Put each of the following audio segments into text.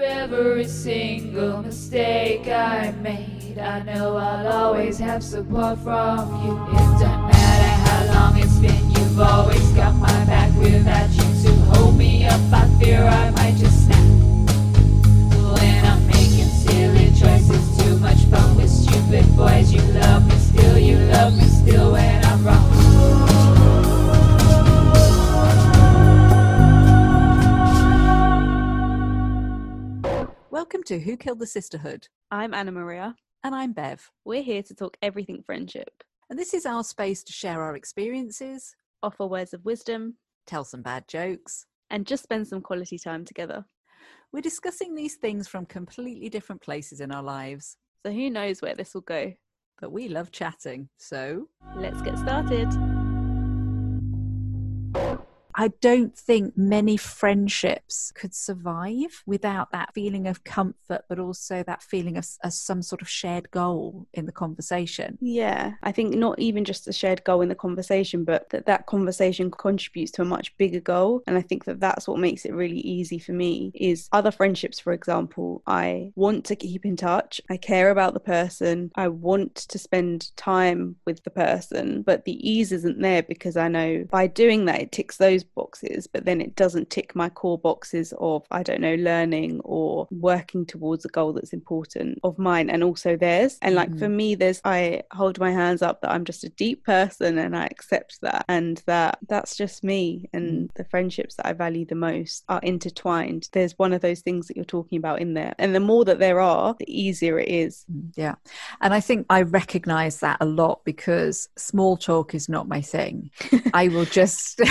through every single mistake I made. I know I'll always have support from you. It doesn't matter how long it's been, you've always got my back without you to hold me up. I fear I might just snap. When I'm making silly choices, too much fun with stupid boys. You love me still, you love me still when Welcome to Who Killed the Sisterhood? I'm Anna Maria. And I'm Bev. We're here to talk everything friendship, And this is our space to share our experiences, offer words of wisdom, tell some bad jokes. and just spend some quality time together. We're discussing these things from completely different places in our lives, So who knows where this will go? but we love chatting. So Let's get started. I don't think many friendships could survive without that feeling of comfort, but also that feeling of, of some sort of shared goal in the conversation. Yeah, I think not even just a shared goal in the conversation, but that that conversation contributes to a much bigger goal. And I think that that's what makes it really easy for me is other friendships, for example, I want to keep in touch. I care about the person. I want to spend time with the person, but the ease isn't there because I know by doing that, it ticks those boxes, but then it doesn't tick my core boxes of, I don't know, learning or working towards a goal that's important of mine and also theirs. And like for mm-hmm. me, there's, I hold my hands up that I'm just a deep person and I accept that and that that's just me. And mm-hmm. the friendships that I value the most are intertwined. There's one of those things that you're talking about in there. And the more that there are, the easier it is. Mm, yeah. And I think I recognize that a lot because small talk is not my thing. I will just.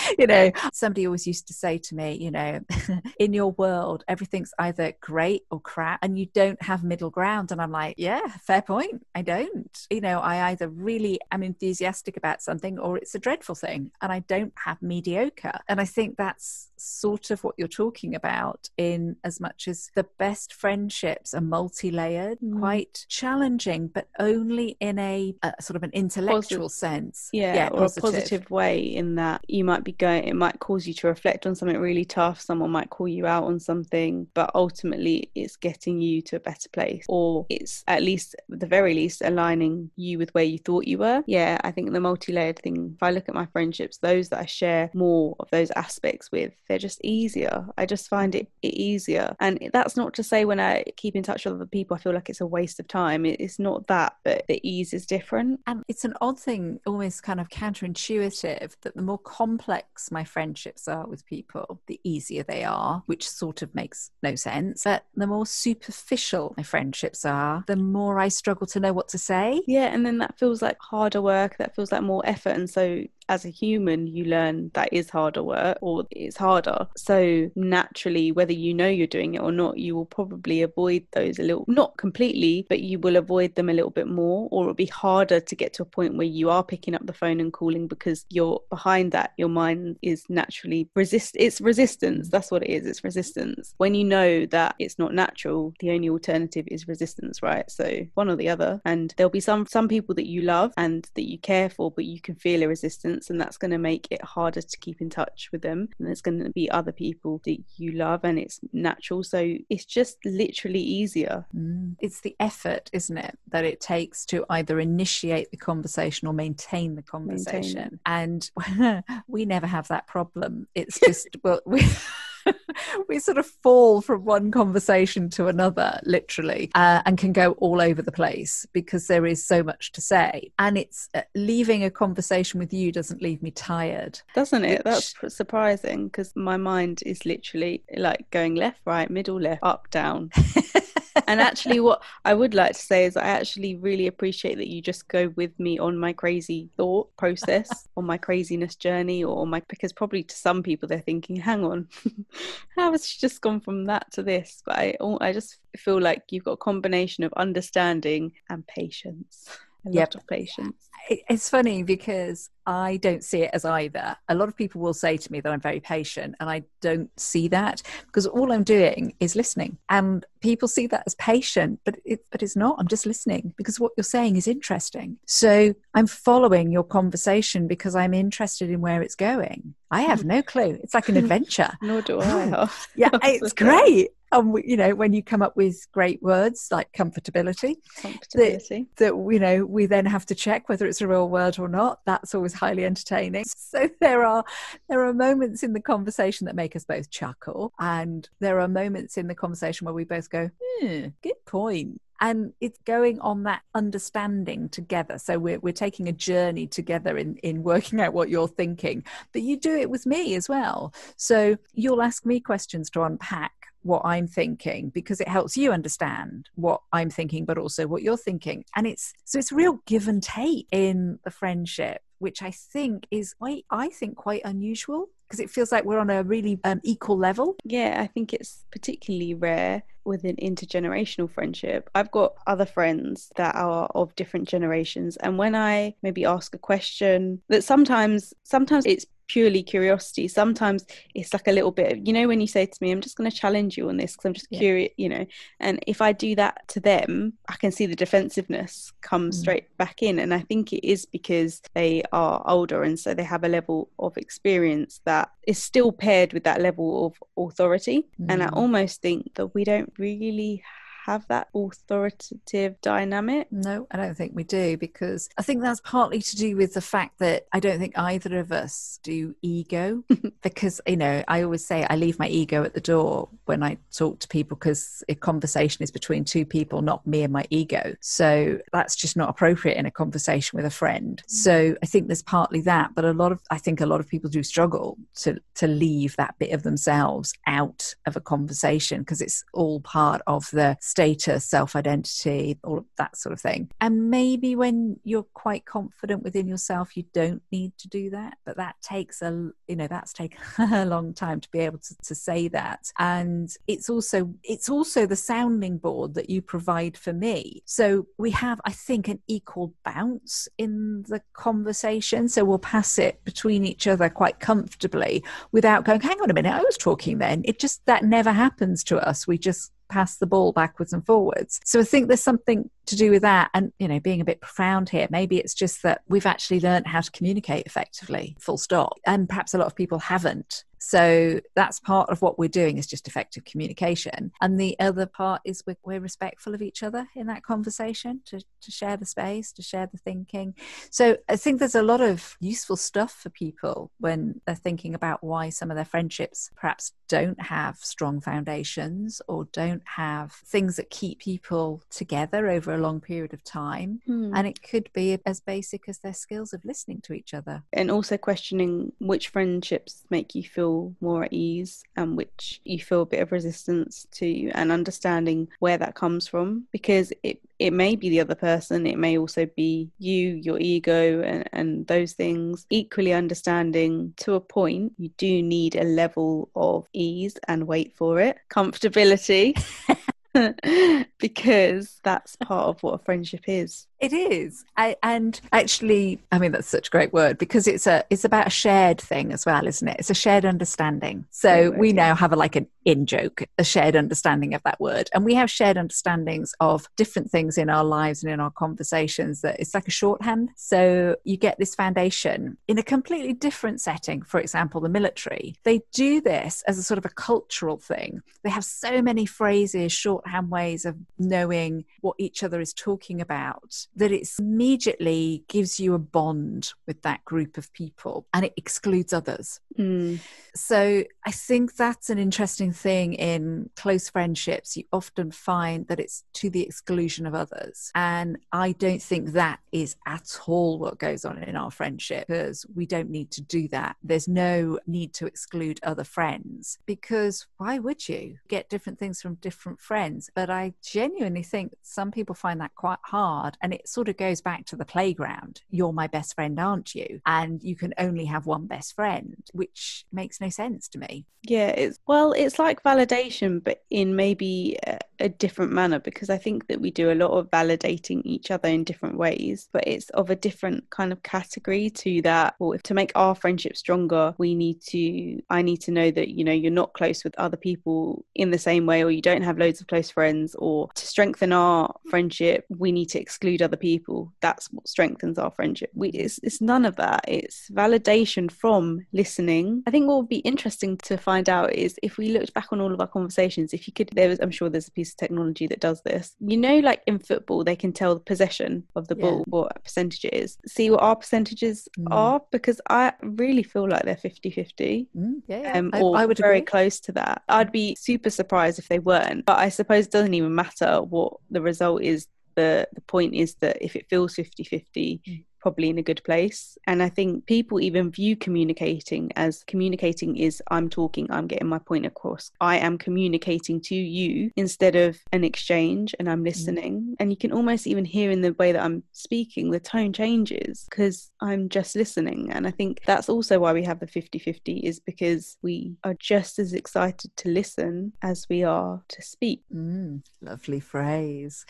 you know, somebody always used to say to me, you know, in your world, everything's either great or crap, and you don't have middle ground. And I'm like, yeah, fair point. I don't. You know, I either really am enthusiastic about something or it's a dreadful thing, and I don't have mediocre. And I think that's sort of what you're talking about, in as much as the best friendships are multi layered, Mm. quite challenging, but only in a, a sort of an intellectual sense. yeah, or a positive way in that you might be going it might cause you to reflect on something really tough someone might call you out on something but ultimately it's getting you to a better place or it's at least at the very least aligning you with where you thought you were yeah i think the multi-layered thing if i look at my friendships those that i share more of those aspects with they're just easier i just find it, it easier and that's not to say when i keep in touch with other people i feel like it's a waste of time it's not that but the ease is different And it's an odd thing, almost kind of counterintuitive, that the more complex my friendships are with people, the easier they are, which sort of makes no sense. But the more superficial my friendships are, the more I struggle to know what to say. Yeah, and then that feels like harder work, that feels like more effort. And so as a human, you learn that is harder work or it's harder. So naturally, whether you know you're doing it or not, you will probably avoid those a little, not completely, but you will avoid them a little bit more, or it'll be harder to get to a point where you are picking up the phone and calling because you're behind that. Your mind is naturally resist, it's resistance. That's what it is. It's resistance. When you know that it's not natural, the only alternative is resistance, right? So one or the other. And there'll be some, some people that you love and that you care for, but you can feel a resistance and that's going to make it harder to keep in touch with them and there's going to be other people that you love and it's natural so it's just literally easier Mm. It's the effort, isn't it, that it takes to either initiate the conversation or maintain the conversation. And we never have that problem. It's just, well, we. we sort of fall from one conversation to another, literally, uh, and can go all over the place because there is so much to say. And it's uh, leaving a conversation with you doesn't leave me tired. doesn't it that's Which- pr- surprising because my mind is literally like going left right middle left up down and actually what i would like to say is i actually really appreciate that you just go with me on my crazy thought process on my craziness journey or my because probably to some people they're thinking hang on how has she just gone from that to this? But i i just feel like you've got a combination of understanding and patience. A Yep. lot of patience It's funny because I don't see it as either. A lot of people will say to me that I'm very patient, and I don't see that because all I'm doing is listening. And people see that as patient, but it, but it's not. I'm just listening because what you're saying is interesting. So I'm following your conversation because I'm interested in where it's going. I have no clue. It's like an adventure. nor do i oh, oh. yeah, it's great. and we, you know when you come up with great words like comfortability, comfortability. That, that you know we then have to check whether it's a real word or not. That's always highly entertaining. So there are there are moments in the conversation that make us both chuckle, and there are moments in the conversation where we both go, hmm, "Good point." and it's going on that understanding together so we're, we're taking a journey together in in working out what you're thinking but you do it with me as well so you'll ask me questions to unpack what I'm thinking because it helps you understand what I'm thinking, but also what you're thinking. And it's so it's real give and take in the friendship, which I think is quite, I think, quite unusual because it feels like we're on a really um, equal level. Yeah, I think it's particularly rare with an intergenerational friendship. I've got other friends that are of different generations, and when I maybe ask a question that sometimes, sometimes it's purely curiosity. Sometimes it's like a little bit of, you know, when you say to me, I'm just going to challenge you on this because I'm just yeah. curious, you know, and if I do that to them, I can see the defensiveness come mm. straight back in. And I think it is because they are older and so they have a level of experience that is still paired with that level of authority. Mm. And I mm. almost think that we don't really have that authoritative dynamic? No, I don't think we do because I think that's partly to do with the fact that I don't think either of us do ego because, you know, I always say I leave my ego at the door when I talk to people because a conversation is between two people, not me and my ego. So that's just not appropriate in a conversation with a friend. Mm. So I think there's partly that, but a lot of, I think a lot of people do struggle to, to leave that bit of themselves out of a conversation because it's all part of the status, self identity, all of that sort of thing. And maybe when you're quite confident within yourself, you don't need to do that. But that takes a, you know, that's taken a long time to be able to, to say that. And it's also, it's also the sounding board that you provide for me. So we have, I think, an equal bounce in the conversation. So we'll pass it between each other quite comfortably without going, hang on a minute, I was talking then. It just, that never happens to us. We just pass the ball backwards and forwards. So I think there's something to do with that. And, you know, being a bit profound here, maybe it's just that we've actually learned how to communicate effectively, full stop. And perhaps a lot of people haven't. So that's part of what we're doing is just effective communication. And the other part is we're, we're respectful of each other in that conversation to, to share the space, to share the thinking. So I think there's a lot of useful stuff for people when they're thinking about why some of their friendships perhaps don't have strong foundations or don't have things that keep people together over a long period of time. Hmm. And it could be as basic as their skills of listening to each other. And also questioning which friendships make you feel feel more at ease and which you feel a bit of resistance to and understanding where that comes from because it it may be the other person it may also be you your ego and, and those things. Equally understanding to a point you do need a level of ease and wait for it comfortability. Because that's part of what a friendship is it is, I, and actually, I mean that's such a great word because it's a it's about a shared thing as well, isn't it? It's a shared understanding. So we now have a, like an in joke, a shared understanding of that word, and we have shared understandings of different things in our lives and in our conversations. That it's like a shorthand. So you get this foundation in a completely different setting. For example, the military. They do this as a sort of a cultural thing. They have so many phrases, shorthand ways of knowing what each other is talking about that it immediately gives you a bond with that group of people and it excludes others. Mm. So I think that's an interesting thing in close friendships. You often find that it's to the exclusion of others. And I don't think that is at all what goes on in our friendship because we don't need to do that. There's no need to exclude other friends because why would you get different things from different friends? But I genuinely think some people find that quite hard. And it sort of goes back to the playground. You're my best friend, aren't you? And you can only have one best friend, which makes no sense to me. Yeah, it's well, it's like validation, but in maybe a, a different manner because I think that we do a lot of validating each other in different ways, but it's of a different kind of category to that. Well, to make our friendship stronger, we need to, I need to know that, you know, you're not close with other people in the same way, or you don't have loads of close friends, or to strengthen our friendship, we need to exclude other people that's what strengthens our friendship we it's, it's none of that it's validation from listening i think what would be interesting to find out is if we looked back on all of our conversations if you could there was i'm sure there's a piece of technology that does this you know like in football they can tell the possession of the ball yeah. what percentage it is see what our percentages mm. are because i really feel like they're 50 50 mm, yeah, yeah. Um, or I, I would very agree. close to that i'd be super surprised if they weren't but i suppose it doesn't even matter what the result is the the point is that if it feels 50 50 mm probably in a good place. And I think people even view communicating as communicating is I'm talking, I'm getting my point across. I am communicating to you instead of an exchange and I'm mm. listening. Mm. And you can almost even hear in the way that I'm speaking, the tone changes because I'm just listening. And I think that's also why we have the 50 50 is because we are just as excited to listen as we are to speak. Mm, lovely phrase.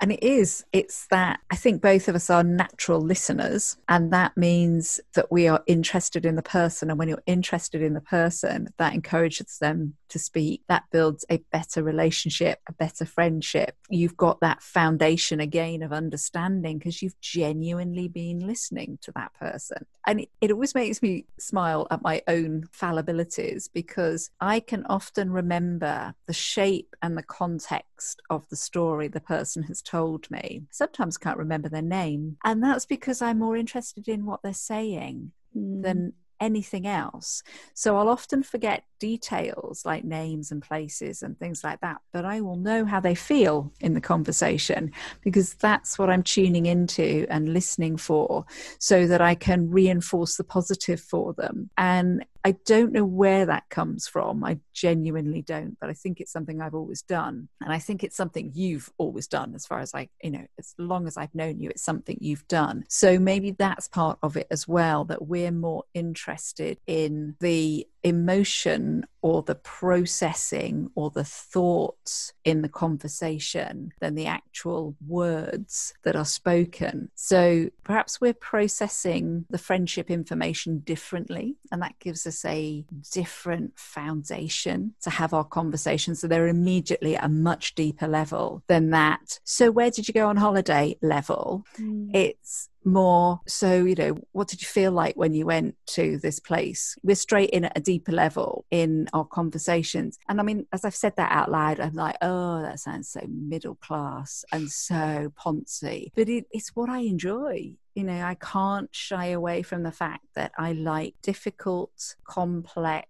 And it is, it's that I think both of us are natural listeners listeners. And that means that we are interested in the person. And when you're interested in the person, that encourages them to speak. That builds a better relationship, a better friendship. You've got that foundation again of understanding because you've genuinely been listening to that person. And it, it always makes me smile at my own fallibilities because I can often remember the shape and the context of the story the person has told me. Sometimes can't remember their name. And that's because I'm more interested in what they're saying mm. than anything else. So I'll often forget details like names and places and things like that, but I will know how they feel in the conversation because that's what I'm tuning into and listening for so that I can reinforce the positive for them. And I don't know where that comes from. I genuinely don't, but I think it's something I've always done. And I think it's something you've always done, as far as I, you know, as long as I've known you, it's something you've done. So maybe that's part of it as well, that we're more interested in the emotion or the processing or the thoughts in the conversation than the actual words that are spoken. So perhaps we're processing the friendship information differently, and that gives us a different foundation to have our conversations. So they're immediately at a much deeper level than that. So, where did you go on holiday level? Mm. It's more. So you know what did you feel like when you went to this place? We're straight in at a deeper level in our conversations. And i mean as i've said that out loud i'm like oh that sounds so middle class and so poncy. But it, it's what i enjoy. You know i can't shy away from the fact that i like difficult complex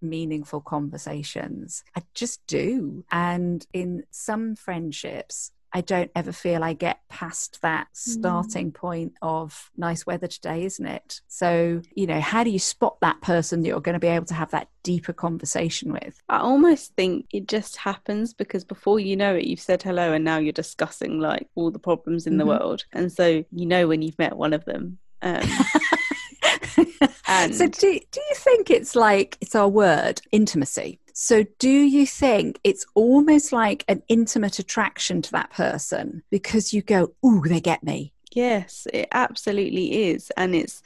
meaningful conversations. I just do. And in some friendships, I don't ever feel I get past that starting mm. point of nice weather today, isn't it? So, you know, how do you spot that person that you're going to be able to have that deeper conversation with? I almost think it just happens because before you know it, you've said hello and now you're discussing like all the problems in mm-hmm. the world. And so you know when you've met one of them. Um, and so do, do you think it's like it's our word intimacy so, do you think it's almost like an intimate attraction to that person because you go, "Ooh, they get me"? Yes, it absolutely is, and it's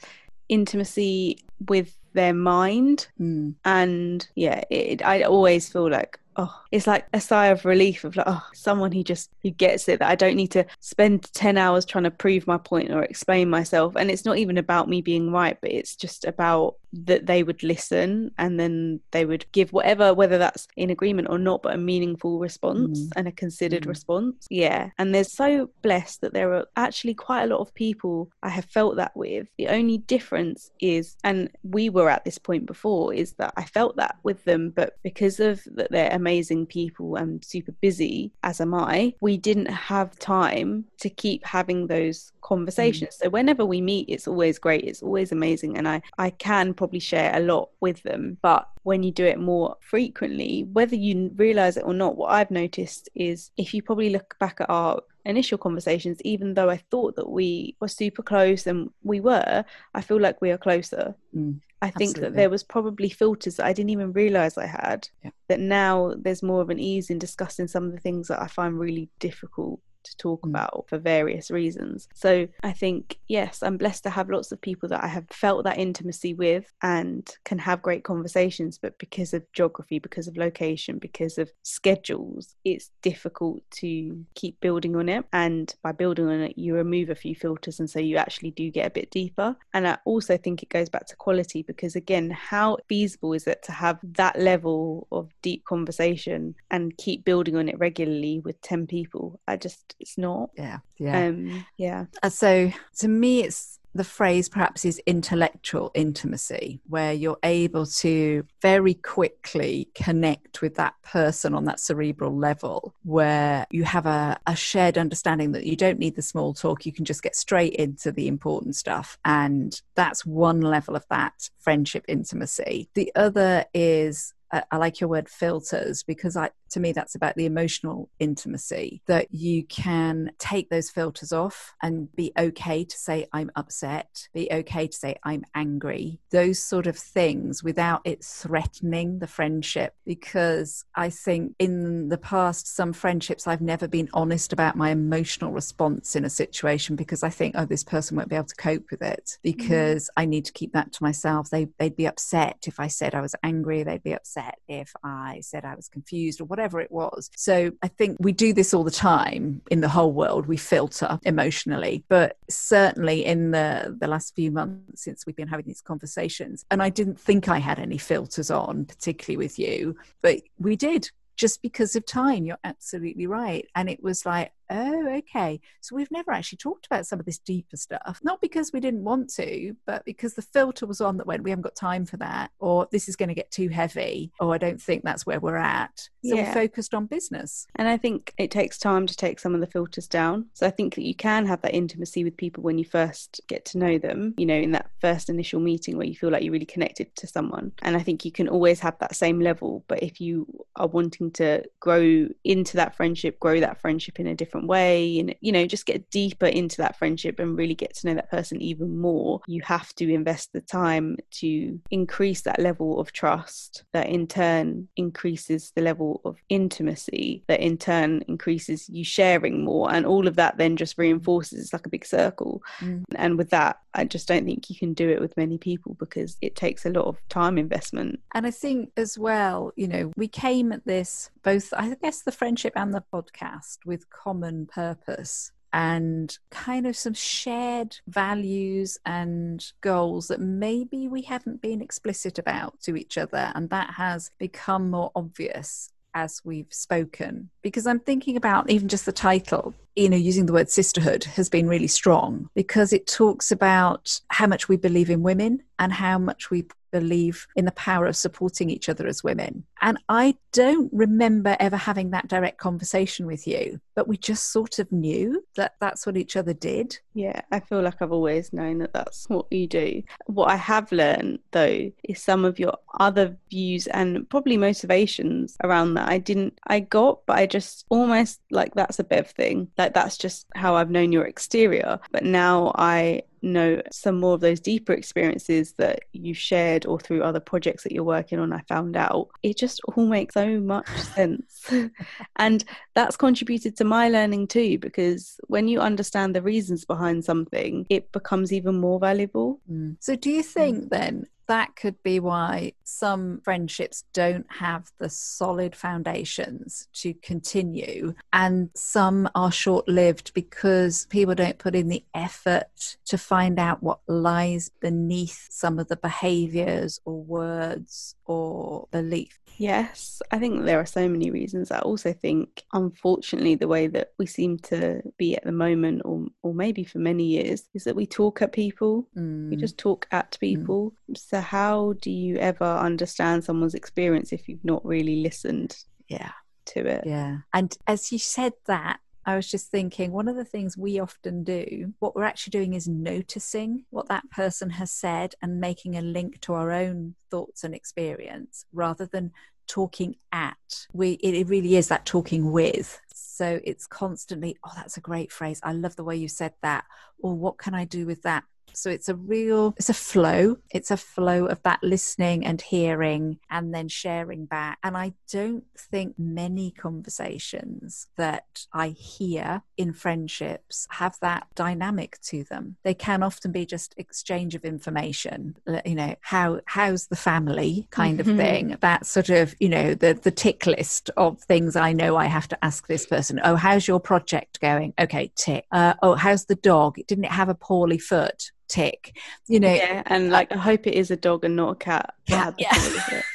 intimacy with their mind, mm. and yeah, it, I always feel like oh, it's like a sigh of relief of like, oh, someone who just who gets it that I don't need to spend 10 hours trying to prove my point or explain myself. And it's not even about me being right, but it's just about that they would listen and then they would give whatever, whether that's in agreement or not, but a meaningful response mm. and a considered mm. response. Yeah. And there's so blessed that there are actually quite a lot of people I have felt that with. The only difference is, and we were at this point before, is that I felt that with them, but because of that they're amazing people and super busy, as am I, we didn't have time to keep having those conversations. Mm. So whenever we meet, it's always great. It's always amazing. And I, I can probably share a lot with them. But when you do it more frequently, whether you realize it or not, what I've noticed is if you probably look back at our initial conversations, even though I thought that we were super close and we were, I feel like we are closer. Mm, I think absolutely. that there was probably filters that I didn't even realize I had. Yeah. That now there's more of an ease in discussing some of the things that I find really difficult to talk Mm. about for various reasons. So I think, yes, I'm blessed to have lots of people that I have felt that intimacy with and can have great conversations. But because of geography, because of location, because of schedules, it's difficult to keep building on it. And by building on it, you remove a few filters. And so you actually do get a bit deeper. And I also think it goes back to quality because, again, how feasible is it to have that level of deep conversation and keep building on it regularly with 10 people? I just, it's not. Yeah. Yeah. Um, yeah. Uh, so to me, it's the phrase perhaps is intellectual intimacy, where you're able to very quickly connect with that person on that cerebral level, where you have a, a shared understanding that you don't need the small talk, you can just get straight into the important stuff. And that's one level of that friendship intimacy. The other is I I like your word filters because I, to me, that's about the emotional intimacy that you can take those filters off and be okay to say, I'm upset, be okay to say, I'm angry, those sort of things without it threatening the friendship. Because I think in the past, some friendships, I've never been honest about my emotional response in a situation because I think, oh, this person won't be able to cope with it mm-hmm. because I need to keep that to myself. They, they'd be upset if I said I was angry, they'd be upset if I said I was confused or whatever it was. So I think we do this all the time in the whole world. We filter emotionally, but certainly in the, the last few months since we've been having these conversations, and I didn't think I had any filters on, particularly with you, but we did just because of time. You're absolutely right. And it was like, oh, okay. So we've never actually talked about some of this deeper stuff, not because we didn't want to, but because the filter was on that went, we haven't got time for that, or this is going to get too heavy, or I don't think that's where we're at. So Yeah. we focused on business. And I think it takes time to take some of the filters down. So I think that you can have that intimacy with people when you first get to know them, you know, in that first initial meeting where you feel like you're really connected to someone. And I think you can always have that same level. But if you are wanting to grow into that friendship, grow that friendship in a different way, and, you know, just get deeper into that friendship and really get to know that person even more, you have to invest the time to increase that level of trust that in turn increases the level of intimacy that in turn increases you sharing more and all of that then just reinforces it's like a big circle. Mm. and with that i just don't think you can do it with many people because it takes a lot of time investment. And I think as well, you know, we came at this both, I guess, the friendship and the podcast with common purpose and kind of some shared values and goals that maybe we haven't been explicit about to each other. And that has become more obvious as we've spoken. Because I'm thinking about even just the title, you know, using the word sisterhood has been really strong because it talks about how much we believe in women and how much we believe in the power of supporting each other as women. And I don't remember ever having that direct conversation with you, but we just sort of knew that that's what each other did. yeah i feel like i've always known that that's what you do what i have learned though is some of your other views and probably motivations around that i didn't i got but i just almost like that's a bev thing like that's just how i've known your exterior but now i know some more of those deeper experiences that you shared or through other projects that you're working on i found out. It just all makes so much sense. And that's contributed to my learning too because when you understand the reasons behind something it becomes even more valuable. Mm. So, do you think mm. then that could be why some friendships don't have the solid foundations to continue and some are short lived because people don't put in the effort to find out what lies beneath some of the behaviors or words or belief? Yes, I think there are so many reasons. I also think, unfortunately, the way that we seem to be at the moment, or or maybe for many years, is that we talk at people. We Mm, just talk at people. So how do you ever understand someone's experience if you've not really listened yeah. to it? Yeah. And as you said that, I was just thinking one of the things we often do, what we're actually doing is noticing what that person has said and making a link to our own thoughts and experience rather than talking at. We it, it really is that talking with. So it's constantly, oh, that's a great phrase. I love the way you said that. Or what can I do with that So it's a real, it's a flow. It's a flow of that listening and hearing and then sharing back. And I don't think many conversations that I hear in friendships have that dynamic to them. They can often be just exchange of information, you know, how how's the family kind of mm-hmm. thing. That sort of, you know, the the tick list of things I know I have to ask this person. Oh, how's your project going? Okay, tick. Uh, oh, how's the dog? Didn't it have a poorly foot? Tick. You know. Yeah, and like I hope it is a dog and not a cat. Yeah. yeah.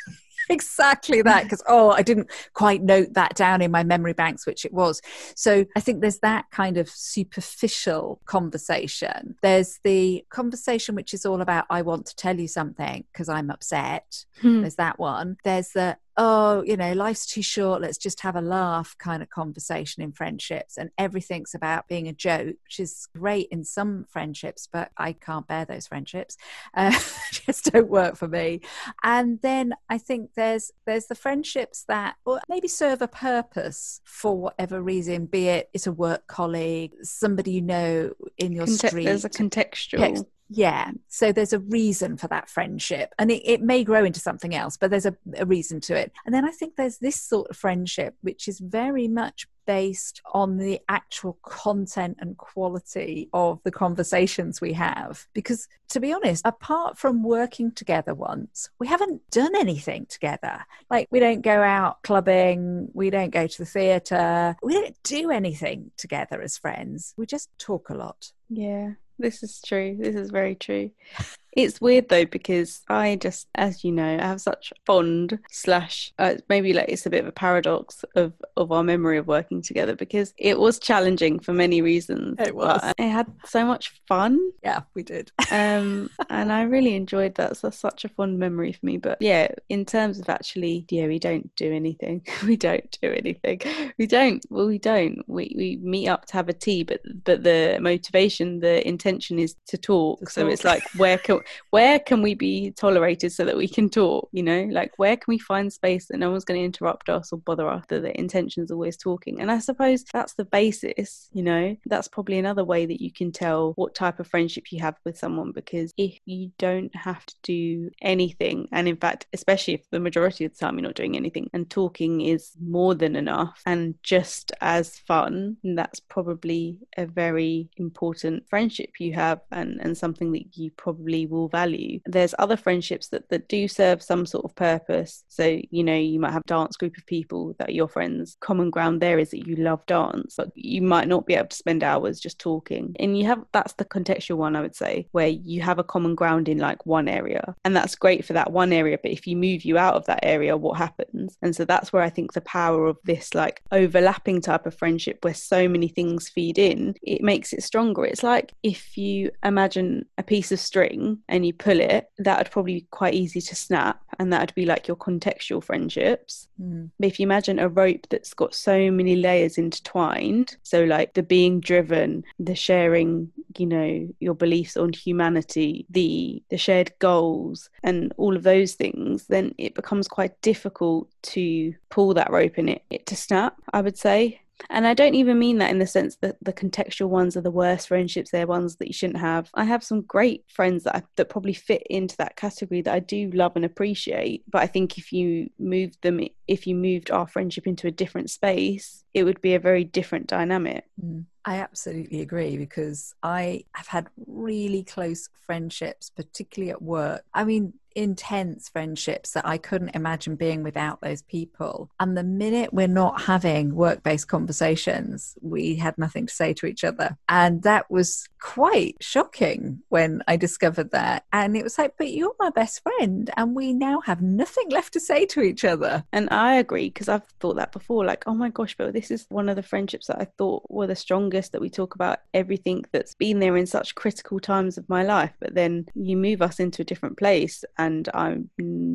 exactly that because oh i didn't quite note that down in my memory banks which it was so i think there's that kind of superficial conversation there's the conversation which is all about i want to tell you something because i'm upset hmm. there's that one there's the oh, you know, life's too short, let's just have a laugh kind of conversation in friendships. And everything's about being a joke, which is great in some friendships, but I can't bear those friendships. Uh, just don't work for me. And then I think there's there's the friendships that or maybe serve a purpose for whatever reason, be it it's a work colleague, somebody you know in your Conte- street. There's a contextual yeah so there's a reason for that friendship and it, it may grow into something else but there's a, a reason to it and then i think there's this sort of friendship which is very much based on the actual content and quality of the conversations we have. Because to be honest, apart from working together once, we haven't done anything together. Like we don't go out clubbing, we don't go to the theatre, we don't do anything together as friends. We just talk a lot. Yeah. This is true. This is very true. It's weird though because I just, as you know, I have such fond slash uh, maybe like it's a bit of a paradox of of our memory of working together because it was challenging for many reasons. It was. I had so much fun. Yeah, we did. um, and I really enjoyed that. So such a fond memory for me. But yeah, in terms of actually, yeah, we don't do anything. we don't do anything. We don't. Well, we don't. We we meet up to have a tea, but but the motivation, the intention is to talk. To so talk. it's like where can where can we be tolerated so that we can talk you know? Like where can we find space that no one's going to interrupt us or bother us that the intention's always talking? And i suppose that's the basis you know? That's probably another way that you can tell what type of friendship you have with someone because if you don't have to do anything and in fact especially if the majority of the time you're not doing anything and talking is more than enough and just as fun that's probably a very important friendship you have and and something that you probably value. There's other friendships that, that do serve some sort of purpose. So, you know, you might have dance group of people that are your friends. Common ground there is that you love dance, but you might not be able to spend hours just talking. And you have that's the contextual one, I would say, where you have a common ground in like one area. And that's great for that one area. But if you move you out of that area, what happens? And so that's where I think the power of this like overlapping type of friendship where so many things feed in, it makes it stronger. It's like if you imagine a piece of string and you pull it, that would probably be quite easy to snap. And that would be like your contextual friendships. Mm. But if you imagine a rope that's got so many layers intertwined, so like the being driven, the sharing, you know, your beliefs on humanity, the the shared goals and all of those things, then it becomes quite difficult to pull that rope in it, it to snap, I would say. And I don't even mean that in the sense that the contextual ones are the worst friendships. They're ones that you shouldn't have. I have some great friends that I, that probably fit into that category that I do love and appreciate. But I think if you moved them, if you moved our friendship into a different space, it would be a very different dynamic. Mm. I absolutely agree because I have had really close friendships, particularly at work. I mean, intense friendships that I couldn't imagine being without those people. And the minute we're not having work based conversations, we had nothing to say to each other. And that was quite shocking when I discovered that. And it was like, but you're my best friend. And we now have nothing left to say to each other. And I agree because I've thought that before like, oh my gosh, but this is one of the friendships that I thought were the strongest that we talk about everything that's been there in such critical times of my life. But then you move us into a different place and I'm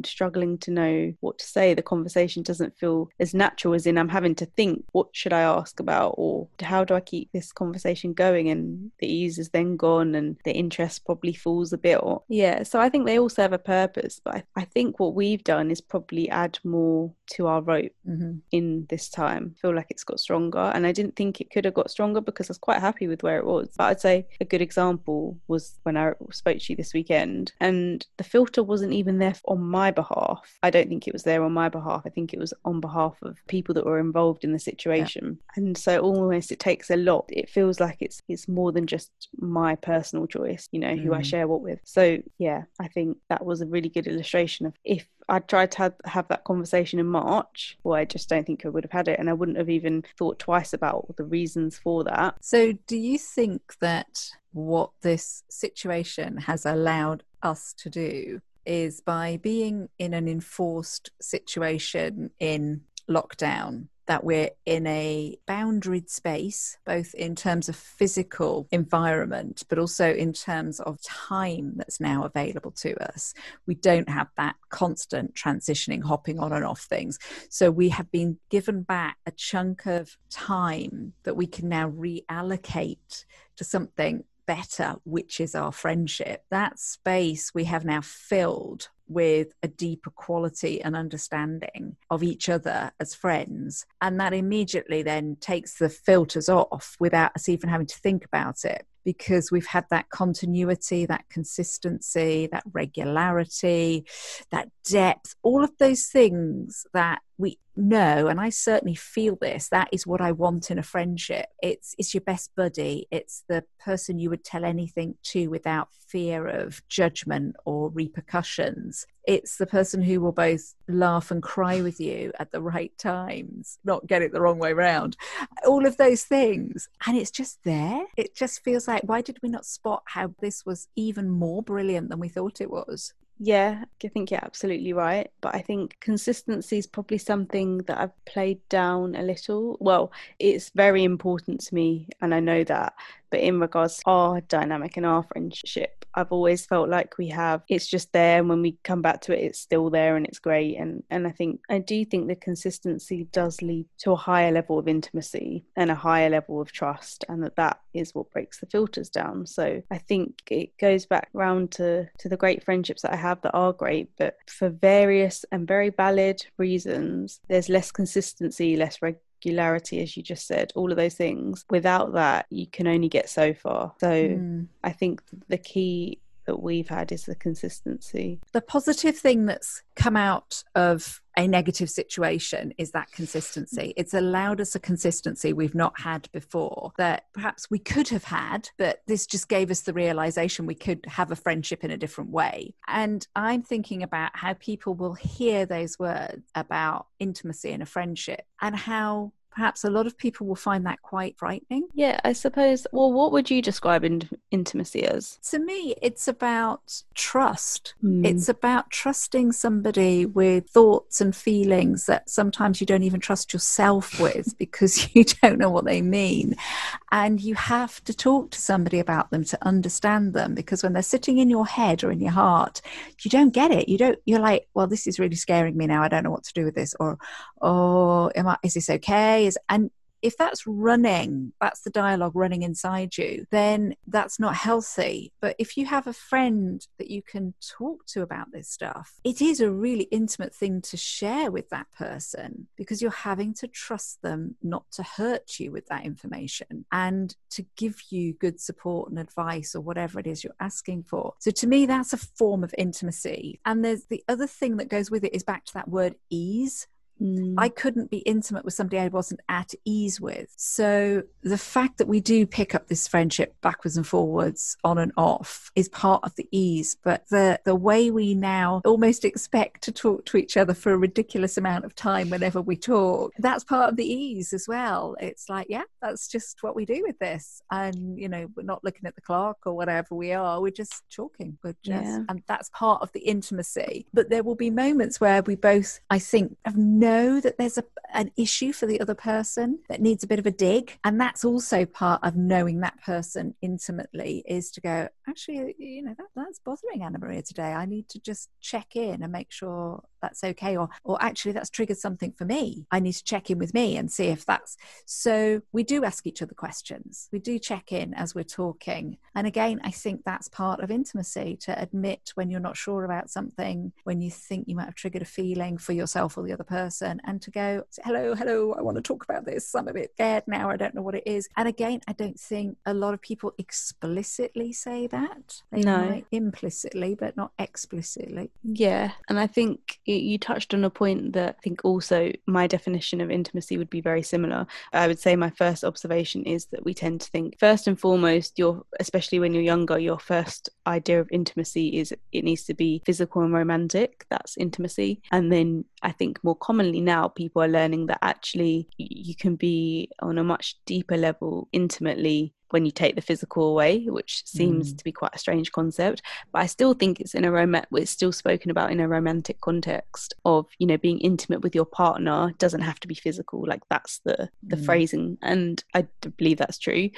struggling to know what to say. The conversation doesn't feel as natural as in I'm having to think, what should I ask about, or how do I keep this conversation going? And the ease is then gone, and the interest probably falls a bit. Or yeah, so I think they all serve a purpose. But I, I think what we've done is probably add more to our rope mm-hmm. in this time. I feel like it's got stronger, and I didn't think it could have got stronger because I was quite happy with where it was. But I'd say a good example was when I spoke to you this weekend, and the filter wasn't even there on my behalf. I don't think it was there on my behalf. I think it was on behalf of people that were involved in the situation. Yeah. And so almost it takes a lot. It feels like it's it's more than just my personal choice, you know, who mm. I share what with. So yeah, I think that was a really good illustration of if I tried to have, that conversation in March, well, I just don't think I would have had it. And I wouldn't have even thought twice about the reasons for that. So, do you think that what this situation has allowed us to do is by being in an enforced situation in lockdown that we're in a boundaried space, both in terms of physical environment, but also in terms of time that's now available to us. We don't have that constant transitioning, hopping on and off things. So we have been given back a chunk of time that we can now reallocate to something better, which is our friendship. That space we have now filled with a deeper quality and understanding of each other as friends. And that immediately then takes the filters off without us even having to think about it because we've had that continuity, that consistency, that regularity, that depth, all of those things that we know. And i certainly feel this. That is what i want in a friendship. It's it's your best buddy. It's the person you would tell anything to without fear of judgment or repercussions it's the person who will both laugh and cry with you at the right times not get it the wrong way round all of those things and it's just there it just feels like why did we not spot how this was even more brilliant than we thought it was yeah, I think you're absolutely right. But I think consistency is probably something that I've played down a little. Well, it's very important to me, and I know that. But in regards to our dynamic and our friendship, I've always felt like we have it's just there and when we come back to it it's still there and it's great. And and I think I do think the consistency does lead to a higher level of intimacy and a higher level of trust and that that is what breaks the filters down. So I think it goes back round to to the great friendships that I have that are great but for various and very valid reasons there's less consistency less reg- regularity, as you just said, all of those things. Without that, you can only get so far. So mm. I think the key that we've had is the consistency. The positive thing that's come out of a negative situation is that consistency. It's allowed us a consistency we've not had before that perhaps we could have had, but this just gave us the realization we could have a friendship in a different way. And I'm thinking about how people will hear those words about intimacy in a friendship and how perhaps a lot of people will find that quite frightening. Yeah, I suppose. Well, what would you describe in- intimacy as? To me, it's about trust. Mm. It's about trusting somebody with thoughts and feelings that sometimes you don't even trust yourself with because you don't know what they mean. And you have to talk to somebody about them to understand them because when they're sitting in your head or in your heart, you don't get it. You don't, you're like, well, this is really scaring me now. I don't know what to do with this. Or, oh, am I, is this okay? Is and if that's running, that's the dialogue running inside you, then that's not healthy. But if you have a friend that you can talk to about this stuff, it is a really intimate thing to share with that person because you're having to trust them not to hurt you with that information and to give you good support and advice or whatever it is you're asking for. So to me, that's a form of intimacy. And there's the other thing that goes with it is back to that word ease Mm. I couldn't be intimate with somebody I wasn't at ease with. So the fact that we do pick up this friendship backwards and forwards, on and off, is part of the ease. But the the way we now almost expect to talk to each other for a ridiculous amount of time whenever we talk, that's part of the ease as well. It's like, yeah, that's just what we do with this, and you know, we're not looking at the clock or whatever we are. We're just talking. We're just, yeah. and that's part of the intimacy. But there will be moments where we both, I think, have no know that there's a, an issue for the other person that needs a bit of a dig. And that's also part of knowing that person intimately is to go, actually, you know, that, that's bothering Anna Maria today. I need to just check in and make sure that's okay or or actually that's triggered something for me i need to check in with me and see if that's so we do ask each other questions. We do check in as we're talking. And again i think that's part of intimacy to admit when you're not sure about something when you think you might have triggered a feeling for yourself or the other person and to go hello hello i want to talk about this. I'm a bit scared now i don't know what it is. And again i don't think a lot of people explicitly say that. They No. implicitly but not explicitly. Yeah, and I think you touched on a point that I think also my definition of intimacy would be very similar. I would say my first observation is that we tend to think first and foremost, your especially when you're younger, your first idea of intimacy is it needs to be physical and romantic. That's intimacy, and then I think more commonly now people are learning that actually you can be on a much deeper level intimately when you take the physical away, which seems Mm. to be quite a strange concept but I still think it's in a rom- it's still spoken about in a romantic context of you know being intimate with your partner doesn't have to be physical like that's the the Mm. phrasing and I believe that's true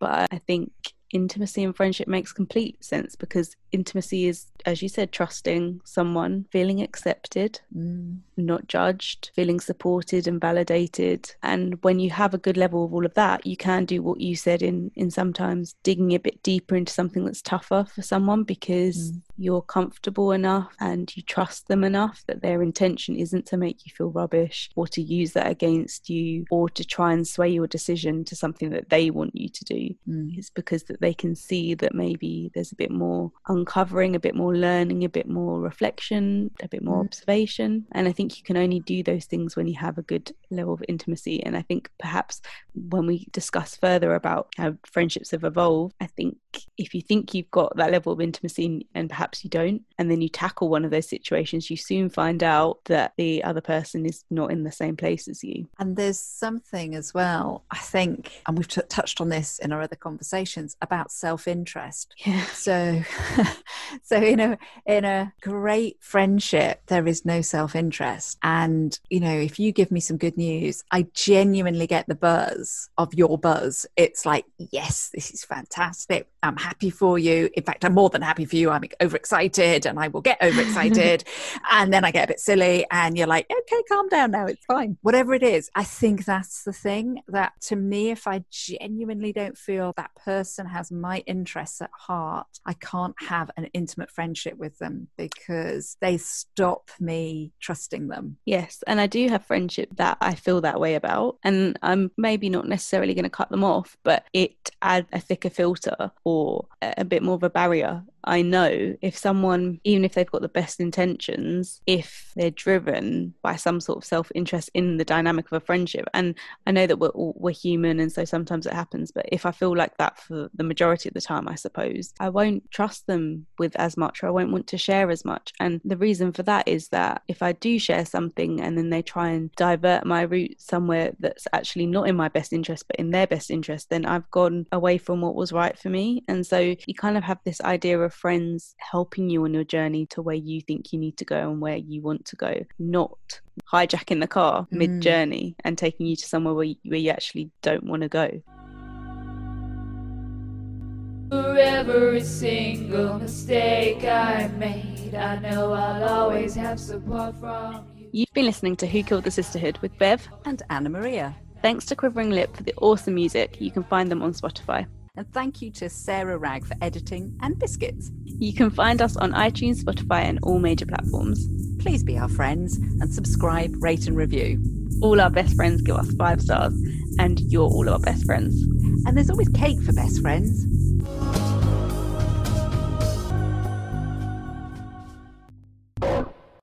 but I think intimacy and friendship makes complete sense because intimacy is as you said trusting someone feeling accepted Mm. not judged, feeling supported and validated. And when you have a good level of all of that, you can do what you said in in sometimes digging a bit deeper into something that's tougher for someone because Mm. you're comfortable enough and you trust them enough that their intention isn't to make you feel rubbish or to use that against you or to try and sway your decision to something that they want you to do. Mm. It's because that they can see that maybe there's a bit more uncovering, a bit more learning, a bit more reflection, a bit more Mm. observation. And I think you can only do those things when you have a good level of intimacy. And I think perhaps when we discuss further about how friendships have evolved, I think if you think you've got that level of intimacy and perhaps you don't, and then you tackle one of those situations, you soon find out that the other person is not in the same place as you. And there's something as well, I think, and we've t- touched on this in our other conversations about self-interest. Yeah. So, so in a in a great friendship, there is no self-interest, and you know, if you give me some good news, I genuinely get the buzz of your buzz. It's like, yes, this is fantastic. I'm happy for you. In fact, I'm more than happy for you. I'm overexcited, and I will get overexcited, and then I get a bit silly, and you're like, okay, calm down now. It's fine. Whatever it is, I think that's the thing that to me, if I genuinely don't feel that person has my interests at heart, I can't have an intimate friendship with them because they stop me trusting them. Yes, and I do have friendship that I feel that way about, and I'm maybe not necessarily going to cut them off, but it adds a thicker filter or a a bit more of a barrier. I know if someone, even if they've got the best intentions, if they're driven by some sort of self interest in the dynamic of a friendship, and I know that we're all, we're human, and so sometimes it happens. But if I feel like that for the majority of the time, I suppose I won't trust them with as much, or I won't want to share as much. And the reason for that is that if I do share something and then they try and divert my route somewhere that's actually not in my best interest, but in their best interest, then I've gone away from what was right for me. And so you kind of have this idea of friends helping you on your journey to where you think you need to go and where you want to go, not hijacking the car Mm. mid journey and taking you to somewhere where you, where you actually don't want to go. For every single mistake I made, I know I'll always have support from you. You've been listening to Who Killed the Sisterhood with Bev. And Anna Maria. Thanks to Quivering Lip for the awesome music. You can find them on Spotify. And thank you to Sarah Rag for editing and biscuits. You can find us on iTunes, Spotify, and all major platforms. Please be our friends and subscribe, rate, and review. All our best friends give us five stars, and you're all our best friends. And there's always cake for best friends. Thank you